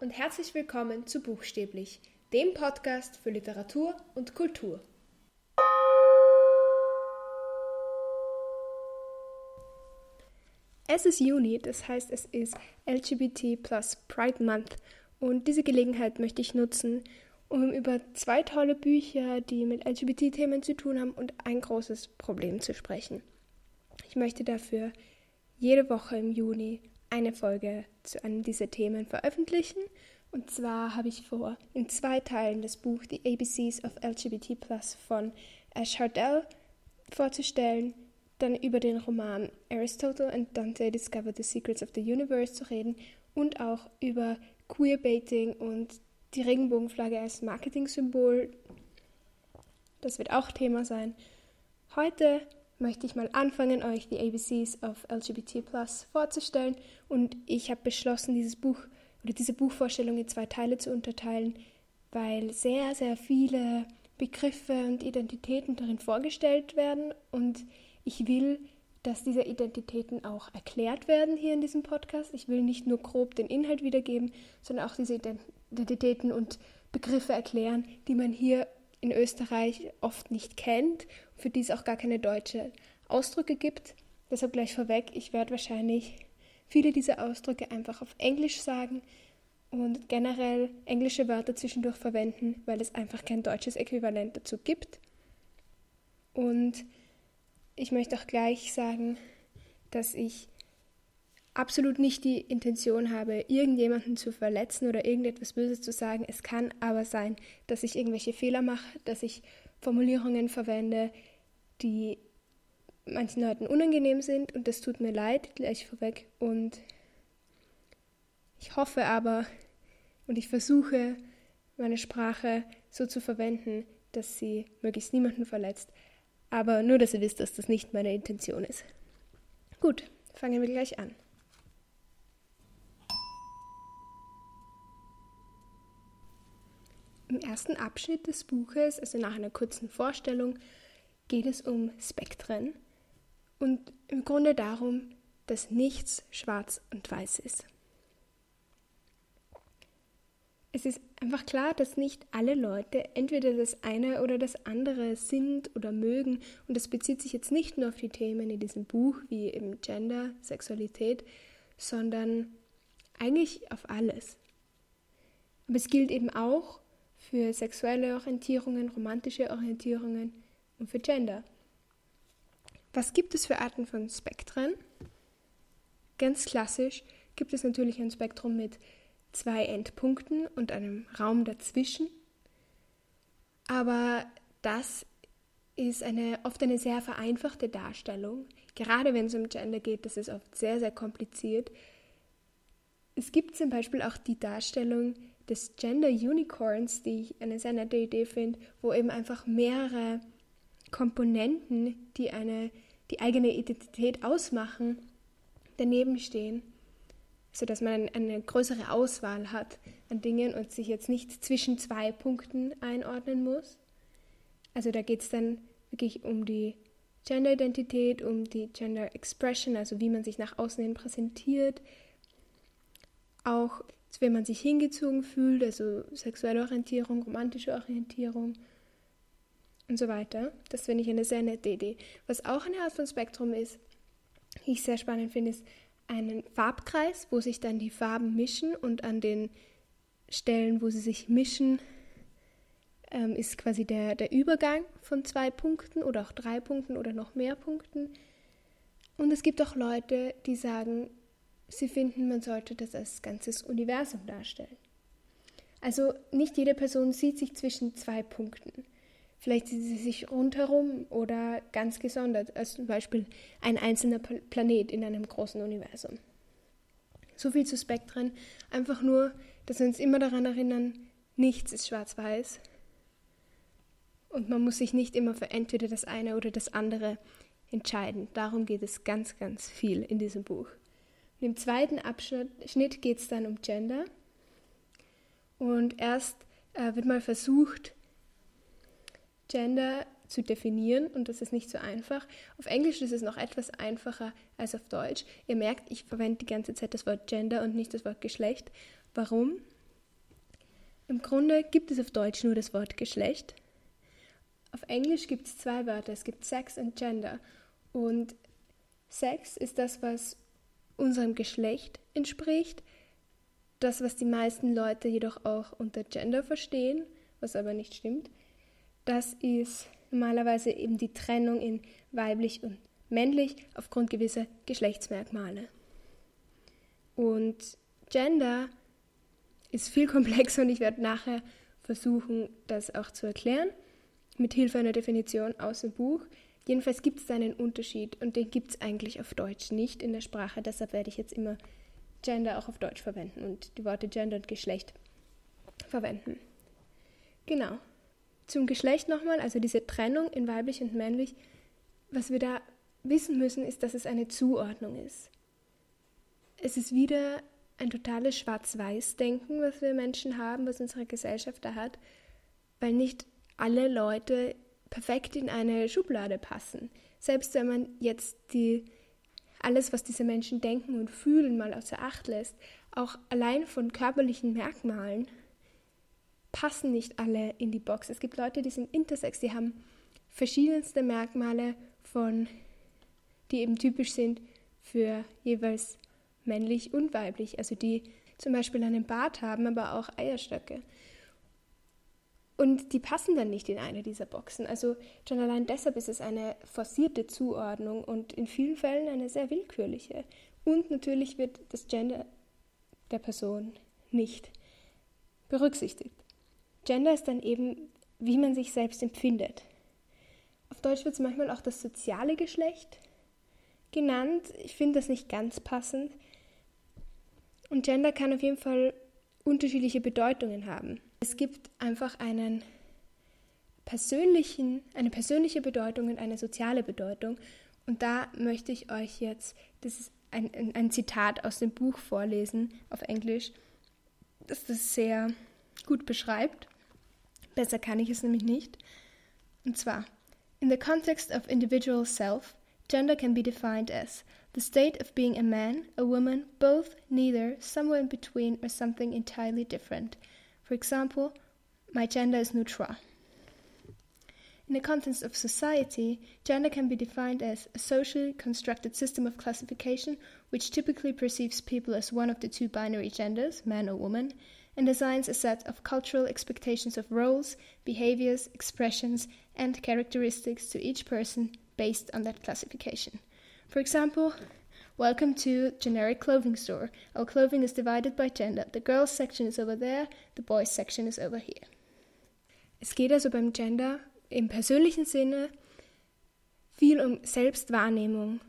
und herzlich willkommen zu Buchstäblich, dem Podcast für Literatur und Kultur. Es ist Juni, das heißt es ist LGBT plus Pride Month und diese Gelegenheit möchte ich nutzen, um über zwei tolle Bücher, die mit LGBT-Themen zu tun haben und ein großes Problem zu sprechen. Ich möchte dafür jede Woche im Juni eine Folge zu einem dieser Themen veröffentlichen. Und zwar habe ich vor, in zwei Teilen das Buch The ABCs of LGBT Plus von Ash Hardell vorzustellen, dann über den Roman Aristotle and Dante Discover the Secrets of the Universe zu reden und auch über Queerbaiting und die Regenbogenflagge als Marketing-Symbol. Das wird auch Thema sein. Heute möchte ich mal anfangen, euch die ABCs of LGBT vorzustellen. Und ich habe beschlossen, dieses Buch oder diese Buchvorstellung in zwei Teile zu unterteilen, weil sehr, sehr viele Begriffe und Identitäten darin vorgestellt werden. Und ich will, dass diese Identitäten auch erklärt werden hier in diesem Podcast. Ich will nicht nur grob den Inhalt wiedergeben, sondern auch diese Identitäten und Begriffe erklären, die man hier in Österreich oft nicht kennt, für die es auch gar keine deutschen Ausdrücke gibt. Deshalb gleich vorweg, ich werde wahrscheinlich viele dieser Ausdrücke einfach auf Englisch sagen und generell englische Wörter zwischendurch verwenden, weil es einfach kein deutsches Äquivalent dazu gibt. Und ich möchte auch gleich sagen, dass ich absolut nicht die Intention habe, irgendjemanden zu verletzen oder irgendetwas Böses zu sagen. Es kann aber sein, dass ich irgendwelche Fehler mache, dass ich Formulierungen verwende, die manchen Leuten unangenehm sind und das tut mir leid, gleich vorweg. Und ich hoffe aber und ich versuche, meine Sprache so zu verwenden, dass sie möglichst niemanden verletzt. Aber nur, dass ihr wisst, dass das nicht meine Intention ist. Gut, fangen wir gleich an. Im ersten Abschnitt des Buches, also nach einer kurzen Vorstellung, geht es um Spektren und im Grunde darum, dass nichts schwarz und weiß ist. Es ist einfach klar, dass nicht alle Leute entweder das eine oder das andere sind oder mögen. Und das bezieht sich jetzt nicht nur auf die Themen in diesem Buch, wie eben Gender, Sexualität, sondern eigentlich auf alles. Aber es gilt eben auch für sexuelle Orientierungen, romantische Orientierungen und für Gender. Was gibt es für Arten von Spektren? Ganz klassisch gibt es natürlich ein Spektrum mit zwei Endpunkten und einem Raum dazwischen. Aber das ist eine, oft eine sehr vereinfachte Darstellung. Gerade wenn es um Gender geht, das ist oft sehr, sehr kompliziert. Es gibt zum Beispiel auch die Darstellung, des Gender Unicorns, die ich eine sehr nette Idee finde, wo eben einfach mehrere Komponenten, die eine, die eigene Identität ausmachen, daneben stehen, sodass man eine größere Auswahl hat an Dingen und sich jetzt nicht zwischen zwei Punkten einordnen muss. Also da geht es dann wirklich um die Gender-Identität, um die Gender-Expression, also wie man sich nach außen hin präsentiert, auch wenn man sich hingezogen fühlt, also sexuelle Orientierung, romantische Orientierung und so weiter. Das finde ich eine sehr nette Idee. Was auch Art von Spektrum ist, die ich sehr spannend finde, ist einen Farbkreis, wo sich dann die Farben mischen und an den Stellen, wo sie sich mischen, ähm, ist quasi der, der Übergang von zwei Punkten oder auch drei Punkten oder noch mehr Punkten. Und es gibt auch Leute, die sagen, Sie finden, man sollte das als ganzes Universum darstellen. Also nicht jede Person sieht sich zwischen zwei Punkten. Vielleicht sieht sie sich rundherum oder ganz gesondert, als zum Beispiel ein einzelner Planet in einem großen Universum. So viel zu Spektren. Einfach nur, dass wir uns immer daran erinnern, nichts ist schwarz-weiß. Und man muss sich nicht immer für entweder das eine oder das andere entscheiden. Darum geht es ganz, ganz viel in diesem Buch. Im zweiten Abschnitt geht es dann um Gender. Und erst äh, wird mal versucht, Gender zu definieren und das ist nicht so einfach. Auf Englisch ist es noch etwas einfacher als auf Deutsch. Ihr merkt, ich verwende die ganze Zeit das Wort Gender und nicht das Wort Geschlecht. Warum? Im Grunde gibt es auf Deutsch nur das Wort Geschlecht. Auf Englisch gibt es zwei Wörter. Es gibt Sex und Gender. Und Sex ist das, was unserem Geschlecht entspricht. Das, was die meisten Leute jedoch auch unter Gender verstehen, was aber nicht stimmt. Das ist normalerweise eben die Trennung in weiblich und männlich aufgrund gewisser Geschlechtsmerkmale. Und Gender ist viel komplexer und ich werde nachher versuchen, das auch zu erklären, mit Hilfe einer Definition aus dem Buch. Jedenfalls gibt es da einen Unterschied und den gibt es eigentlich auf Deutsch nicht in der Sprache, deshalb werde ich jetzt immer Gender auch auf Deutsch verwenden und die Worte Gender und Geschlecht verwenden. Genau. Zum Geschlecht nochmal, also diese Trennung in weiblich und männlich, was wir da wissen müssen, ist, dass es eine Zuordnung ist. Es ist wieder ein totales Schwarz-Weiß-Denken, was wir Menschen haben, was unsere Gesellschaft da hat, weil nicht alle Leute perfekt in eine Schublade passen. Selbst wenn man jetzt die, alles, was diese Menschen denken und fühlen, mal außer Acht lässt, auch allein von körperlichen Merkmalen, passen nicht alle in die Box. Es gibt Leute, die sind intersex, die haben verschiedenste Merkmale von, die eben typisch sind für jeweils männlich und weiblich, also die zum Beispiel einen Bart haben, aber auch Eierstöcke. Und die passen dann nicht in eine dieser Boxen. Also schon allein deshalb ist es eine forcierte Zuordnung und in vielen Fällen eine sehr willkürliche. Und natürlich wird das Gender der Person nicht berücksichtigt. Gender ist dann eben, wie man sich selbst empfindet. Auf Deutsch wird es manchmal auch das soziale Geschlecht genannt. Ich finde das nicht ganz passend. Und Gender kann auf jeden Fall unterschiedliche Bedeutungen haben. Es gibt einfach einen persönlichen, eine persönliche Bedeutung und eine soziale Bedeutung. Und da möchte ich euch jetzt, das ist ein, ein Zitat aus dem Buch vorlesen auf Englisch, das das sehr gut beschreibt. Besser kann ich es nämlich nicht. Und zwar, in the context of individual self, gender can be defined as the state of being a man, a woman, both, neither, somewhere in between, or something entirely different. For example, my gender is neutral. In the context of society, gender can be defined as a socially constructed system of classification which typically perceives people as one of the two binary genders, man or woman, and designs a set of cultural expectations of roles, behaviors, expressions, and characteristics to each person based on that classification. For example, welcome to generic clothing store. Our clothing is divided by gender. The girls section is over there, the boys section is over here. Es geht also beim Gender im persönlichen Sinne viel um Selbstwahrnehmung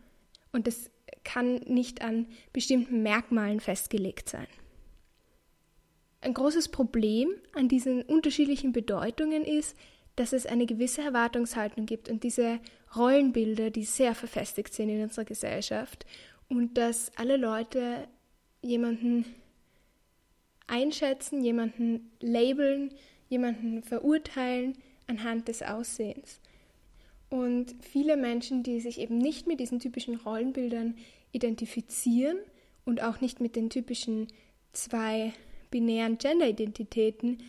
und es kann nicht an bestimmten Merkmalen festgelegt sein. Ein großes Problem an diesen unterschiedlichen Bedeutungen ist, dass es eine gewisse Erwartungshaltung gibt und diese Rollenbilder, die sehr verfestigt sind in unserer Gesellschaft und dass alle Leute jemanden einschätzen, jemanden labeln, jemanden verurteilen anhand des Aussehens. Und viele Menschen, die sich eben nicht mit diesen typischen Rollenbildern identifizieren und auch nicht mit den typischen zwei binären Gender-Identitäten,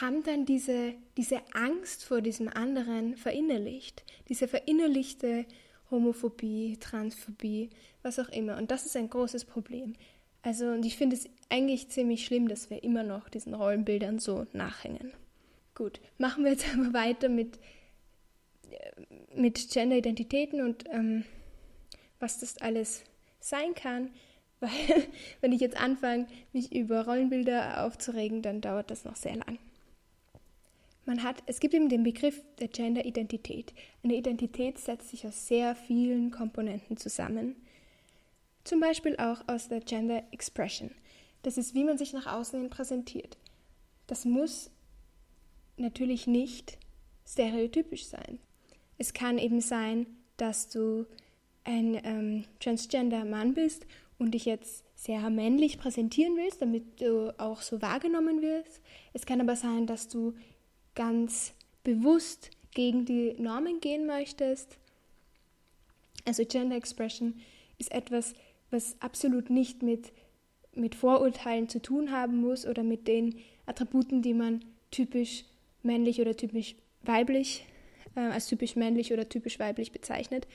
haben dann diese, diese Angst vor diesem anderen verinnerlicht, diese verinnerlichte Homophobie, Transphobie, was auch immer. Und das ist ein großes Problem. Also, und ich finde es eigentlich ziemlich schlimm, dass wir immer noch diesen Rollenbildern so nachhängen. Gut, machen wir jetzt aber weiter mit, mit Gender-Identitäten und ähm, was das alles sein kann. Weil, wenn ich jetzt anfange, mich über Rollenbilder aufzuregen, dann dauert das noch sehr lang. Man hat, es gibt eben den Begriff der Gender-Identität. Eine Identität setzt sich aus sehr vielen Komponenten zusammen. Zum Beispiel auch aus der Gender Expression. Das ist, wie man sich nach außen hin präsentiert. Das muss natürlich nicht stereotypisch sein. Es kann eben sein, dass du ein ähm, Transgender-Mann bist und dich jetzt sehr männlich präsentieren willst, damit du auch so wahrgenommen wirst. Es kann aber sein, dass du ganz bewusst gegen die Normen gehen möchtest. Also Gender Expression ist etwas, was absolut nicht mit mit Vorurteilen zu tun haben muss oder mit den Attributen, die man typisch männlich oder typisch weiblich, äh, als typisch männlich oder typisch weiblich bezeichnet.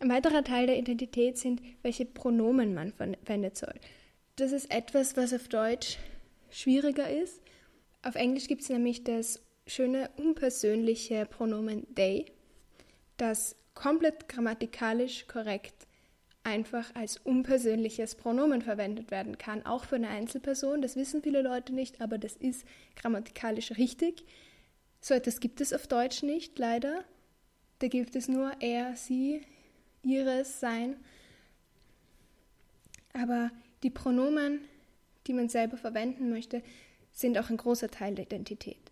Ein weiterer Teil der Identität sind, welche Pronomen man verwendet soll. Das ist etwas, was auf Deutsch schwieriger ist. Auf Englisch gibt es nämlich das schöne unpersönliche Pronomen they, das komplett grammatikalisch korrekt einfach als unpersönliches Pronomen verwendet werden kann, auch für eine Einzelperson. Das wissen viele Leute nicht, aber das ist grammatikalisch richtig. So etwas gibt es auf Deutsch nicht, leider. Da gibt es nur er, sie, ihres, sein. Aber die Pronomen, die man selber verwenden möchte, sind auch ein großer Teil der Identität.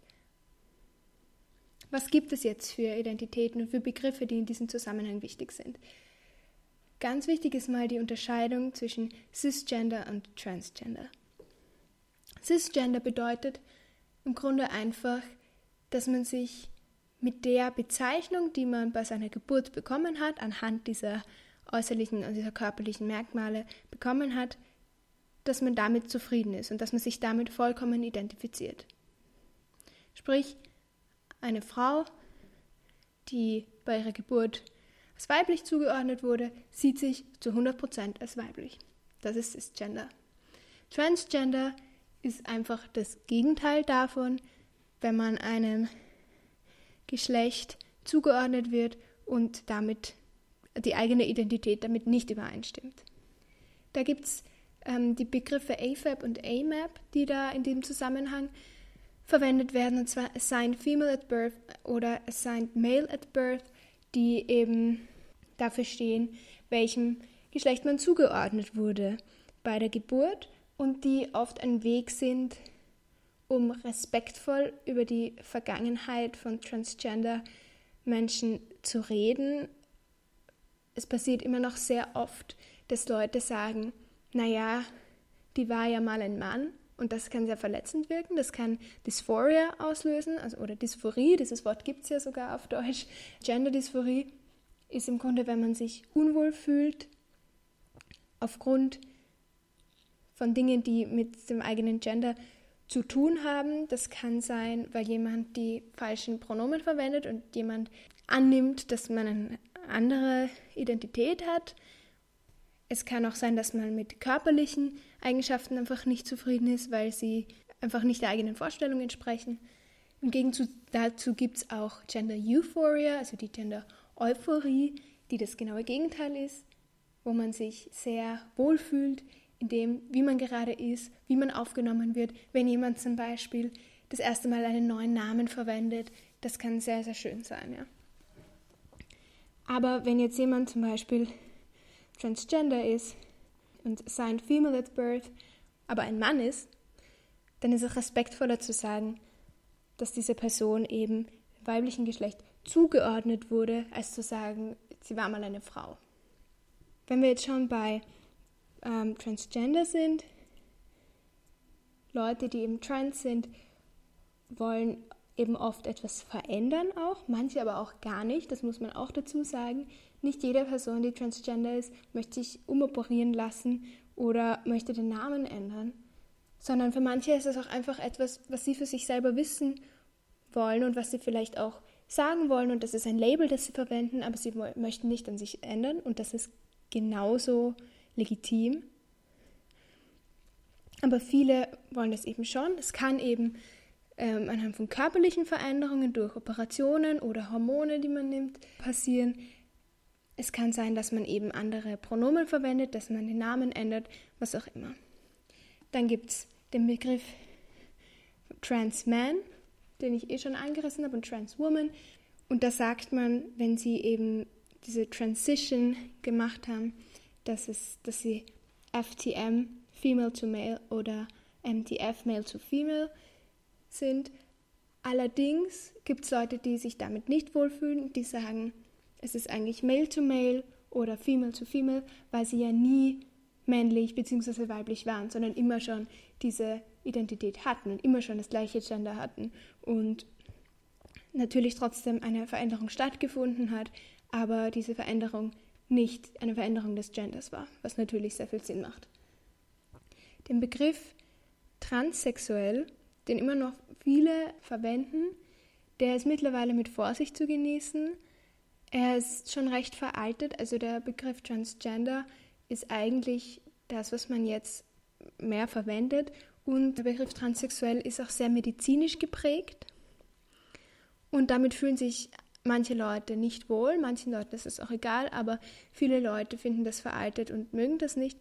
Was gibt es jetzt für Identitäten und für Begriffe, die in diesem Zusammenhang wichtig sind? Ganz wichtig ist mal die Unterscheidung zwischen Cisgender und Transgender. Cisgender bedeutet im Grunde einfach, dass man sich mit der Bezeichnung, die man bei seiner Geburt bekommen hat, anhand dieser äußerlichen und dieser körperlichen Merkmale bekommen hat, dass man damit zufrieden ist und dass man sich damit vollkommen identifiziert. Sprich, eine Frau, die bei ihrer Geburt als weiblich zugeordnet wurde, sieht sich zu 100% als weiblich. Das ist Cisgender. Transgender ist einfach das Gegenteil davon, wenn man einem Geschlecht zugeordnet wird und damit die eigene Identität damit nicht übereinstimmt. Da gibt es ähm, die Begriffe AFAB und AMAP, die da in dem Zusammenhang verwendet werden, und zwar Assigned Female at Birth oder Assigned Male at Birth, die eben dafür stehen, welchem Geschlecht man zugeordnet wurde bei der Geburt und die oft ein Weg sind, um respektvoll über die Vergangenheit von Transgender Menschen zu reden. Es passiert immer noch sehr oft, dass Leute sagen, naja, die war ja mal ein Mann und das kann sehr verletzend wirken. Das kann Dysphoria auslösen, also, oder Dysphorie, dieses Wort gibt es ja sogar auf Deutsch. Gender-Dysphorie ist im Grunde, wenn man sich unwohl fühlt aufgrund von Dingen, die mit dem eigenen Gender zu tun haben. Das kann sein, weil jemand die falschen Pronomen verwendet und jemand annimmt, dass man eine andere Identität hat. Es kann auch sein, dass man mit körperlichen Eigenschaften einfach nicht zufrieden ist, weil sie einfach nicht der eigenen Vorstellung entsprechen. Im Gegenzug dazu gibt es auch Gender Euphoria, also die Gender Euphorie, die das genaue Gegenteil ist, wo man sich sehr wohl fühlt in dem, wie man gerade ist, wie man aufgenommen wird. Wenn jemand zum Beispiel das erste Mal einen neuen Namen verwendet, das kann sehr, sehr schön sein. Ja. Aber wenn jetzt jemand zum Beispiel transgender ist und signed female at birth, aber ein Mann ist, dann ist es respektvoller zu sagen, dass diese Person eben weiblichen Geschlecht zugeordnet wurde, als zu sagen, sie war mal eine Frau. Wenn wir jetzt schon bei ähm, Transgender sind, Leute, die eben trans sind, wollen eben oft etwas verändern auch, manche aber auch gar nicht, das muss man auch dazu sagen. Nicht jede Person, die transgender ist, möchte sich umoperieren lassen oder möchte den Namen ändern, sondern für manche ist es auch einfach etwas, was sie für sich selber wissen wollen und was sie vielleicht auch sagen wollen und das ist ein Label, das sie verwenden, aber sie möchten nicht an sich ändern und das ist genauso legitim. Aber viele wollen das eben schon. Es kann eben ähm, anhand von körperlichen Veränderungen durch Operationen oder Hormone, die man nimmt, passieren. Es kann sein, dass man eben andere Pronomen verwendet, dass man den Namen ändert, was auch immer. Dann gibt es den Begriff Trans Man, den ich eh schon angerissen habe, und Trans Woman. Und da sagt man, wenn sie eben diese Transition gemacht haben, dass, es, dass sie FTM, Female to Male oder MTF, Male to Female sind. Allerdings gibt es Leute, die sich damit nicht wohlfühlen, die sagen, es ist eigentlich Male to Male oder Female to Female, weil sie ja nie männlich bzw. weiblich waren, sondern immer schon diese Identität hatten und immer schon das gleiche Gender hatten und natürlich trotzdem eine Veränderung stattgefunden hat, aber diese Veränderung nicht eine Veränderung des Genders war, was natürlich sehr viel Sinn macht. den Begriff transsexuell, den immer noch viele verwenden, der ist mittlerweile mit Vorsicht zu genießen. Er ist schon recht veraltet, also der Begriff Transgender ist eigentlich das, was man jetzt mehr verwendet. Und der Begriff transsexuell ist auch sehr medizinisch geprägt. Und damit fühlen sich manche Leute nicht wohl, manchen Leuten ist es auch egal, aber viele Leute finden das veraltet und mögen das nicht.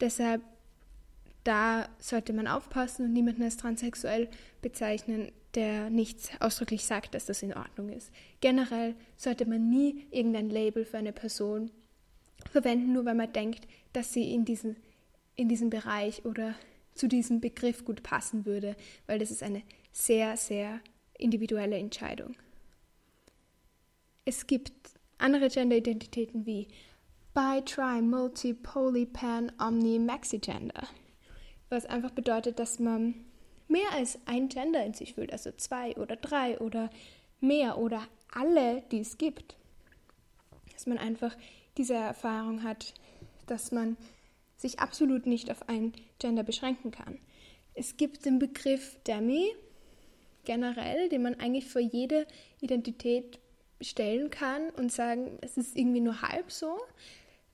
Deshalb da sollte man aufpassen und niemanden als transsexuell bezeichnen, der nicht ausdrücklich sagt, dass das in Ordnung ist. Generell sollte man nie irgendein Label für eine Person verwenden, nur weil man denkt, dass sie in diesen, in diesen Bereich oder zu diesem Begriff gut passen würde, weil das ist eine sehr, sehr individuelle Entscheidung. Es gibt andere Gender-Identitäten wie Bi, Tri, Multi, Poly, Pan, Omni, Maxi-Gender was einfach bedeutet, dass man mehr als ein Gender in sich fühlt, also zwei oder drei oder mehr oder alle, die es gibt. Dass man einfach diese Erfahrung hat, dass man sich absolut nicht auf ein Gender beschränken kann. Es gibt den Begriff Demi generell, den man eigentlich für jede Identität stellen kann und sagen, es ist irgendwie nur halb so.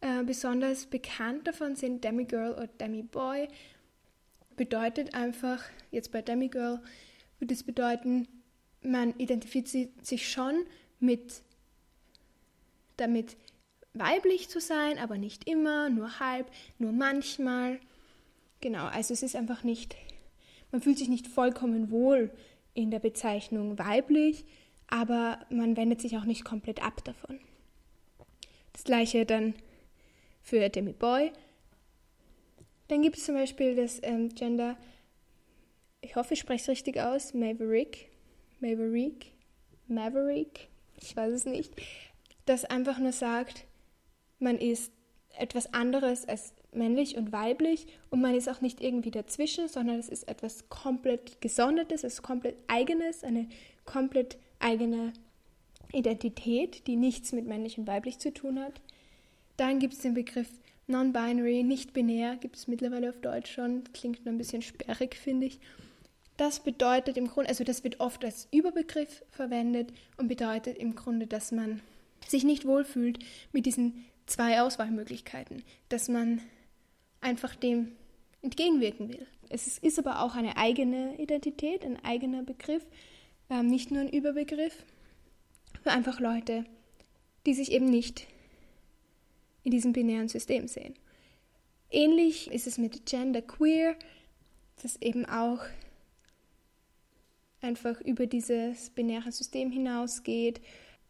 Äh, besonders bekannt davon sind Demigirl oder Demi-Boy bedeutet einfach, jetzt bei Demigirl, würde es bedeuten, man identifiziert sich schon mit damit weiblich zu sein, aber nicht immer, nur halb, nur manchmal. Genau, also es ist einfach nicht, man fühlt sich nicht vollkommen wohl in der Bezeichnung weiblich, aber man wendet sich auch nicht komplett ab davon. Das gleiche dann für Demi Boy. Dann gibt es zum Beispiel das ähm, Gender, ich hoffe, ich spreche es richtig aus, Maverick, Maverick, Maverick, ich weiß es nicht, das einfach nur sagt, man ist etwas anderes als männlich und weiblich und man ist auch nicht irgendwie dazwischen, sondern es ist etwas komplett Gesondertes, es ist komplett eigenes, eine komplett eigene Identität, die nichts mit männlich und weiblich zu tun hat. Dann gibt es den Begriff Non-binary, nicht binär, gibt es mittlerweile auf Deutsch schon. Klingt nur ein bisschen sperrig, finde ich. Das bedeutet im Grunde, also das wird oft als Überbegriff verwendet und bedeutet im Grunde, dass man sich nicht wohlfühlt mit diesen zwei Auswahlmöglichkeiten, dass man einfach dem entgegenwirken will. Es ist aber auch eine eigene Identität, ein eigener Begriff, ähm, nicht nur ein Überbegriff für einfach Leute, die sich eben nicht in diesem binären System sehen. Ähnlich ist es mit Gender Queer, das eben auch einfach über dieses binäre System hinausgeht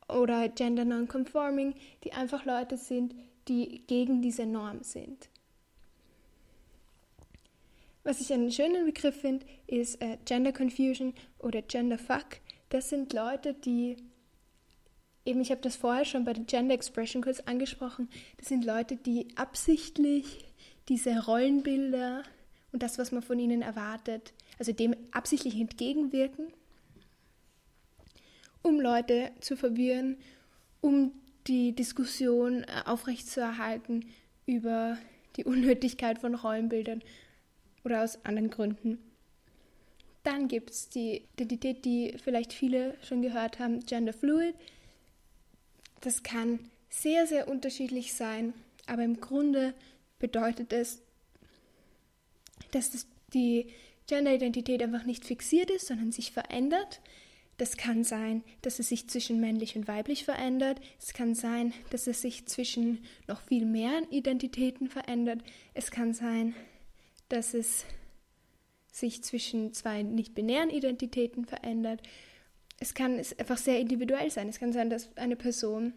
oder Gender Nonconforming, die einfach Leute sind, die gegen diese Norm sind. Was ich einen schönen Begriff finde, ist äh, Gender Confusion oder Gender Fuck. Das sind Leute, die eben, ich habe das vorher schon bei der Gender Expression kurz angesprochen, das sind Leute, die absichtlich diese Rollenbilder und das, was man von ihnen erwartet, also dem absichtlich entgegenwirken, um Leute zu verwirren, um die Diskussion äh, aufrechtzuerhalten über die Unnötigkeit von Rollenbildern oder aus anderen Gründen. Dann gibt es die Identität, die vielleicht viele schon gehört haben, Gender Fluid. Das kann sehr, sehr unterschiedlich sein, aber im Grunde bedeutet es, dass das, die Genderidentität einfach nicht fixiert ist, sondern sich verändert. Das kann sein, dass es sich zwischen männlich und weiblich verändert. Es kann sein, dass es sich zwischen noch viel mehr Identitäten verändert. Es kann sein, dass es sich zwischen zwei nicht-binären Identitäten verändert es kann es einfach sehr individuell sein. Es kann sein, dass eine Person,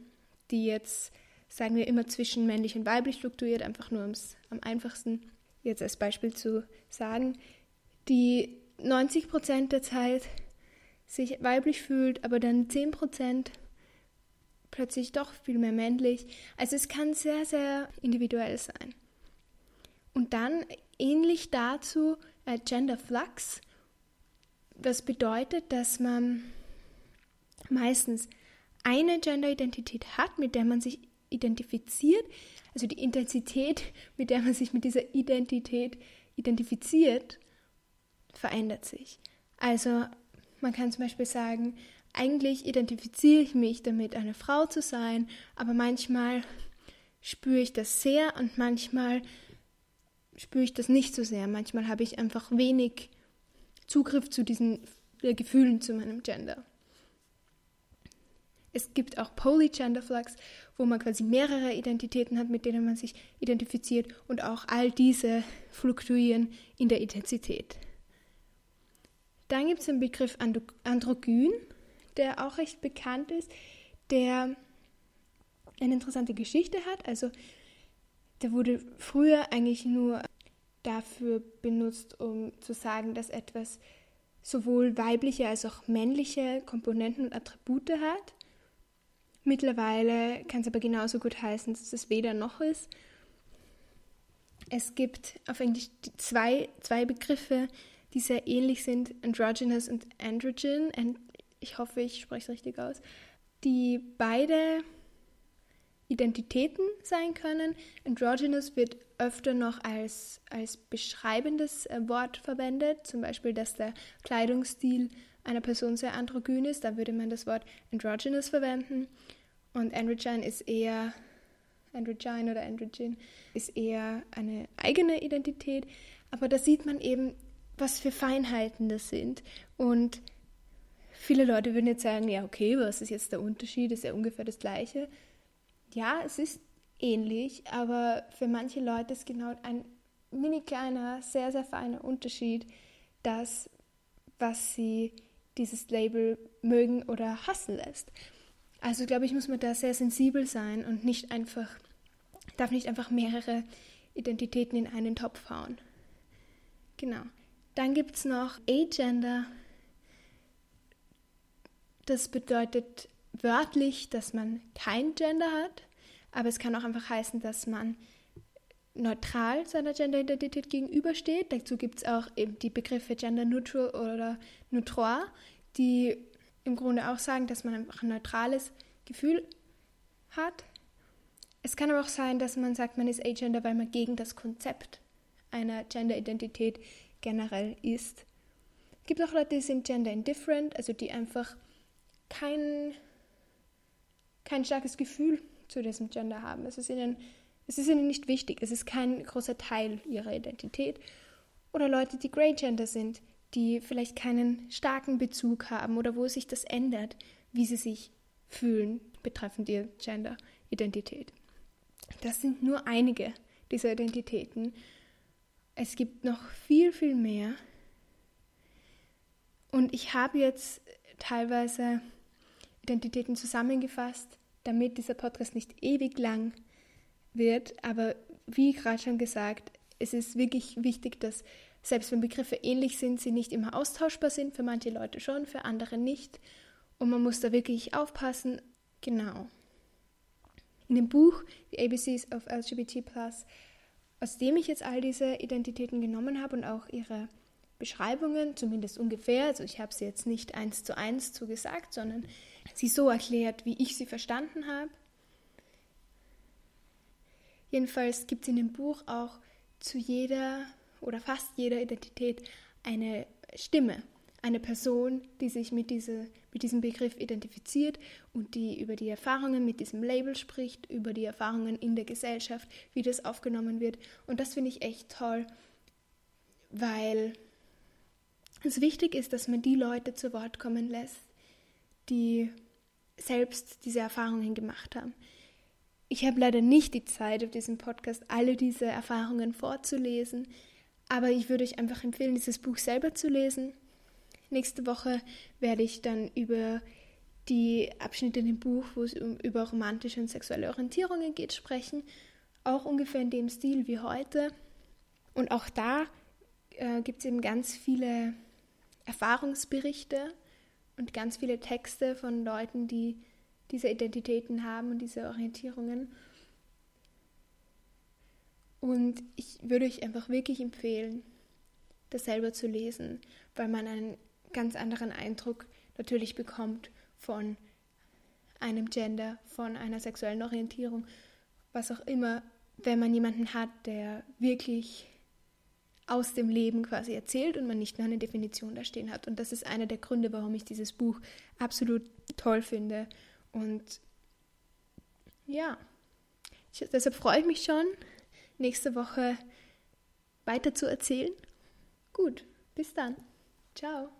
die jetzt, sagen wir, immer zwischen männlich und weiblich fluktuiert, einfach nur um es am einfachsten jetzt als Beispiel zu sagen, die 90 Prozent der Zeit sich weiblich fühlt, aber dann 10 Prozent plötzlich doch viel mehr männlich. Also es kann sehr, sehr individuell sein. Und dann ähnlich dazu äh, Gender Flux, was bedeutet, dass man meistens eine Gender-Identität hat, mit der man sich identifiziert, also die Intensität, mit der man sich mit dieser Identität identifiziert, verändert sich. Also man kann zum Beispiel sagen, eigentlich identifiziere ich mich damit, eine Frau zu sein, aber manchmal spüre ich das sehr und manchmal spüre ich das nicht so sehr. Manchmal habe ich einfach wenig Zugriff zu diesen Gefühlen zu meinem Gender. Es gibt auch Polygender Flags, wo man quasi mehrere Identitäten hat, mit denen man sich identifiziert und auch all diese fluktuieren in der Intensität. Dann gibt es den Begriff Androgyn, der auch recht bekannt ist, der eine interessante Geschichte hat. Also der wurde früher eigentlich nur dafür benutzt, um zu sagen, dass etwas sowohl weibliche als auch männliche Komponenten und Attribute hat. Mittlerweile kann es aber genauso gut heißen, dass es weder noch ist. Es gibt auf Englisch zwei, zwei Begriffe, die sehr ähnlich sind, androgynous und androgen. And ich hoffe, ich spreche es richtig aus. Die beide Identitäten sein können. Androgynous wird öfter noch als, als beschreibendes äh, Wort verwendet, zum Beispiel, dass der Kleidungsstil einer Person sehr androgyn ist, da würde man das Wort androgynous verwenden. Und androgyne ist eher, androgyne oder androgen ist eher eine eigene Identität, aber da sieht man eben, was für Feinheiten das sind. Und viele Leute würden jetzt sagen, ja, okay, was ist jetzt der Unterschied? Ist ja ungefähr das Gleiche ja, es ist ähnlich, aber für manche Leute ist genau ein mini kleiner, sehr, sehr feiner Unterschied das, was sie dieses Label mögen oder hassen lässt. Also glaube ich, muss man da sehr sensibel sein und nicht einfach, darf nicht einfach mehrere Identitäten in einen Topf hauen. Genau. Dann gibt es noch Agender. Das bedeutet wörtlich, dass man kein Gender hat, aber es kann auch einfach heißen, dass man neutral seiner Genderidentität gegenübersteht. Dazu gibt es auch eben die Begriffe Gender Neutral oder Neutroir, die im Grunde auch sagen, dass man einfach ein neutrales Gefühl hat. Es kann aber auch sein, dass man sagt, man ist Agender, weil man gegen das Konzept einer Genderidentität generell ist. Es gibt auch Leute, die sind gender indifferent, also die einfach kein kein starkes Gefühl zu diesem Gender haben. Es ist ihnen, es ist ihnen nicht wichtig, es ist kein großer Teil ihrer Identität. Oder Leute, die Grey Gender sind, die vielleicht keinen starken Bezug haben oder wo sich das ändert, wie sie sich fühlen betreffend ihre Gender-Identität. Das sind nur einige dieser Identitäten. Es gibt noch viel, viel mehr. Und ich habe jetzt teilweise Identitäten zusammengefasst, damit dieser Podcast nicht ewig lang wird. Aber wie gerade schon gesagt, es ist wirklich wichtig, dass selbst wenn Begriffe ähnlich sind, sie nicht immer austauschbar sind. Für manche Leute schon, für andere nicht. Und man muss da wirklich aufpassen. Genau. In dem Buch The ABCs of LGBT, aus dem ich jetzt all diese Identitäten genommen habe und auch ihre Beschreibungen, zumindest ungefähr, also ich habe sie jetzt nicht eins zu eins zugesagt, sondern sie so erklärt, wie ich sie verstanden habe. Jedenfalls gibt es in dem Buch auch zu jeder oder fast jeder Identität eine Stimme, eine Person, die sich mit, diese, mit diesem Begriff identifiziert und die über die Erfahrungen mit diesem Label spricht, über die Erfahrungen in der Gesellschaft, wie das aufgenommen wird. Und das finde ich echt toll, weil es wichtig ist, dass man die Leute zu Wort kommen lässt, die selbst diese Erfahrungen gemacht haben. Ich habe leider nicht die Zeit, auf diesem Podcast alle diese Erfahrungen vorzulesen, aber ich würde euch einfach empfehlen, dieses Buch selber zu lesen. Nächste Woche werde ich dann über die Abschnitte in dem Buch, wo es um, über romantische und sexuelle Orientierungen geht, sprechen. Auch ungefähr in dem Stil wie heute. Und auch da äh, gibt es eben ganz viele Erfahrungsberichte und ganz viele Texte von Leuten, die diese Identitäten haben und diese Orientierungen. Und ich würde euch einfach wirklich empfehlen, das selber zu lesen, weil man einen ganz anderen Eindruck natürlich bekommt von einem Gender, von einer sexuellen Orientierung, was auch immer, wenn man jemanden hat, der wirklich aus dem Leben quasi erzählt und man nicht mehr eine Definition da stehen hat. Und das ist einer der Gründe, warum ich dieses Buch absolut toll finde. Und ja, ich, deshalb freue ich mich schon, nächste Woche weiter zu erzählen. Gut, bis dann. Ciao.